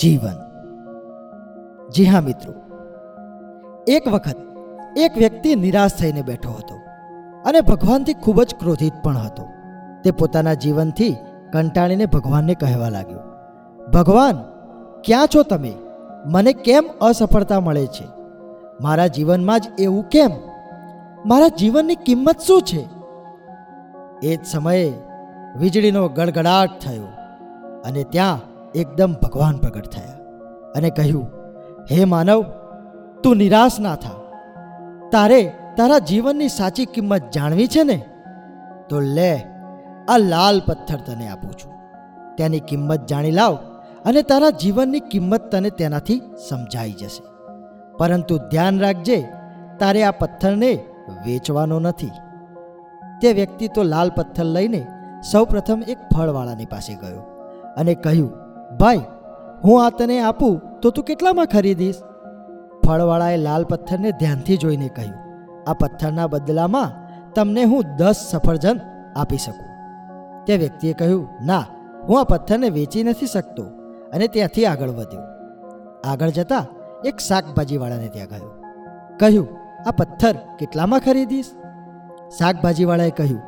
જીવન. જી હા, મિત્રો. એક વખત એક વ્યક્તિ નિરાશ થઈને બેઠો હતો અને ભગવાનથી ખૂબ જ ક્રોધિત પણ હતો. તે પોતાના જીવનથી કંટાળીને ભગવાનને કહેવા લાગ્યો, ભગવાન, ક્યાં છો તમે? મને કેમ અસફળતા મળે છે? મારા જીવનમાં જ એવું કેમ? મારા જીવનની કિંમત શું છે? એ જ સમયે વીજળીનો ગડગડાટ થયો અને ત્યાં એકદમ ભગવાન પ્રગટ થયા અને કહ્યું, હે માનવ, તું નિરાશ ના થા. તારે તારા જીવનની સાચી કિંમત જાણવી છે ને? તો લે, આ લાલ પથ્થર તને આપું છું. તેની કિંમત જાણી લાવ અને તારા જીવનની કિંમત તને તેનાથી સમજાઈ જશે. પરંતુ ધ્યાન રાખજે, તારે આ પથ્થરને વેચવાનો નથી. તે વ્યક્તિ તો લાલ પથ્થર લઈને સૌપ્રથમ એક ફળવાળાની પાસે ગયો અને કહ્યું ભાઈ, હું આ તને આપું તો તું કેટલામાં ખરીદીશ? ફળવાળાએ લાલ પથ્થરને ધ્યાનથી જોઈને કહ્યું, આ પથ્થરના બદલામાં તમને હું દસ સફરજન આપી શકું. તે વ્યક્તિએ કહ્યું, ના, હું આ પથ્થરને વેચી નથી શકતો. અને ત્યાંથી આગળ વધ્યો. આગળ જતા એક શાકભાજીવાળાને ત્યાં ગયો. કહ્યું, આ પથ્થર કેટલામાં ખરીદીશ? શાકભાજીવાળાએ કહ્યું,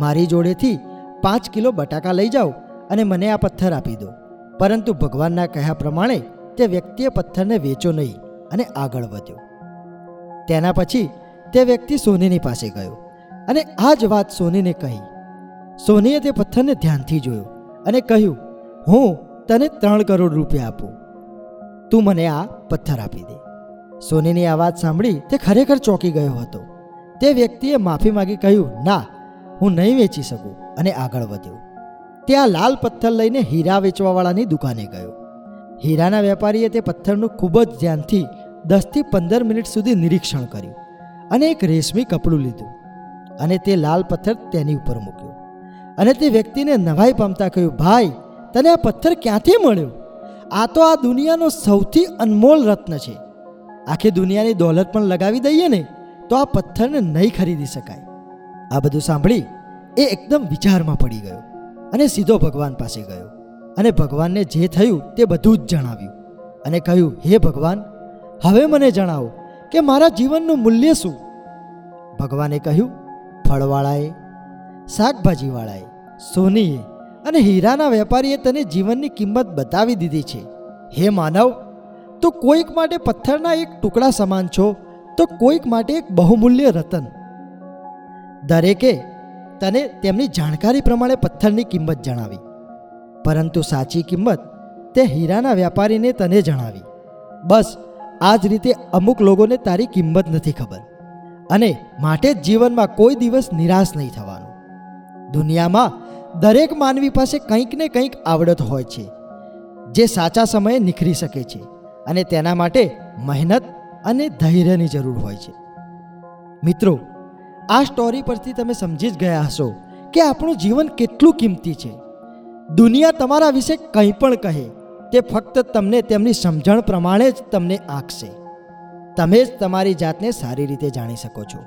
મારી જોડેથી પાંચ કિલો બટાકા લઈ જાઓ અને મને આ પથ્થર આપી દો. પરંતુ ભગવાનના કહ્યા પ્રમાણે તે વ્યક્તિએ પથ્થરને વેચો નહીં અને આગળ વધ્યો. તેના પછી તે વ્યક્તિ સોનીની પાસે ગયો અને આ જ વાત સોનીને કહી. સોનીએ તે પથ્થરને ધ્યાનથી જોયો અને કહ્યું, હું તને ત્રણ કરોડ રૂપિયા આપું. તું મને આ પથ્થર આપી દે. સોનીની આ વાત સાંભળી તે ખરેખર ચોંકી ગયો હતો. તે વ્યક્તિએ માફી માગી કહ્યું, ના, હું નહીં વેચી શકું, અને આગળ વધ્યો. ત્યાં લાલ પથ્થર લઈને હીરા વેચવાવાળાની દુકાને ગયો. હીરાના વેપારીએ તે પથ્થરનું ખૂબ જ ધ્યાનથી દસથી પંદર મિનિટ સુધી નિરીક્ષણ કર્યું અને એક રેશમી કપડું લીધું અને તે લાલ પથ્થર તેની ઉપર મૂક્યો. અને તે વ્યક્તિને નવાઈ પામતા કહ્યું, ભાઈ, તને આ પથ્થર ક્યાંથી મળ્યો? આ તો આ દુનિયાનો સૌથી અનમોલ રત્ન છે. આખી દુનિયાની દોલત પણ લગાવી દઈએ ને, તો આ પથ્થરને નહીં ખરીદી શકાય. આ બધું સાંભળી એ એકદમ વિચારમાં પડી ગયો. અને સીધો ભગવાન પાસે ગયો. અને ભગવાનને જે થયું તે બધું જ જણાવ્યું. અને કહ્યું, હે ભગવાન, હવે મને જણાવો કે મારા જીવનનું મૂલ્ય શું? ભગવાને કહ્યું, ફળવાળાએ, શાકભાજીવાળાએ, સોનીએ અને હીરાના વેપારીએ તને જીવનની કિંમત બતાવી દીધી છે. હે માનવ, તો કોઈક માટે પથ્થરના એક ટુકડા સમાન છો તો કોઈક માટે એક બહુમૂલ્ય રતન. દરેકે તને તેમની જાણકારી પ્રમાણે પથ્થરની કિંમત જણાવી. પરંતુ સાચી કિંમત તે હીરાના વેપારીને તને જણાવી. બસ, આ જ રીતે અમુક લોકોને તારી કિંમત નથી ખબર. અને માટે જ જીવનમાં કોઈ દિવસ નિરાશ નહીં થવાનું. દુનિયામાં દરેક માનવી પાસે કંઈક ને કંઈક આવડત હોય છે, જે સાચા સમયે નીખરી શકે છે અને તેના માટે મહેનત અને ધૈર્યની જરૂર હોય છે. મિત્રો આ સ્ટોરી પરથી તમે સમજી જ ગયા હશો કે આપણું જીવન કેટલું કિંમતી છે. દુનિયા તમારા વિશે કંઈ પણ કહે, તે ફક્ત તમને તેમની સમજણ પ્રમાણે જ તમને આંકશે. તમે જ તમારી જાતને સારી રીતે જાણી શકો છો.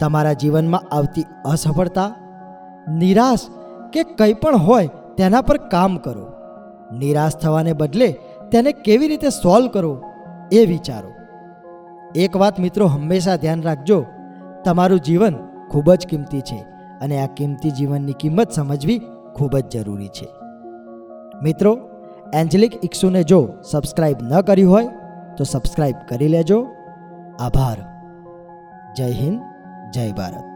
તમારા જીવનમાં આવતી અસફળતા, નિરાશ કે કંઈ પણ હોય તેના પર કામ કરો. નિરાશ થવાને બદલે તેને કેવી રીતે સોલ્વ કરો એ વિચારો. એક વાત મિત્રો હંમેશા ધ્યાન રાખજો તમારું જીવન ખૂબ જ કિંમતી છે અને આ કિંમતી જીવનની કિંમત સમજવી ખૂબ જ જરૂરી છે. મિત્રો, એન્જલિક ઇક્સુને જો સબસ્ક્રાઈબ ન કર્યું હોય, તો સબસ્ક્રાઈબ કરી લેજો. આભાર. જય હિન્દ, જય ભારત.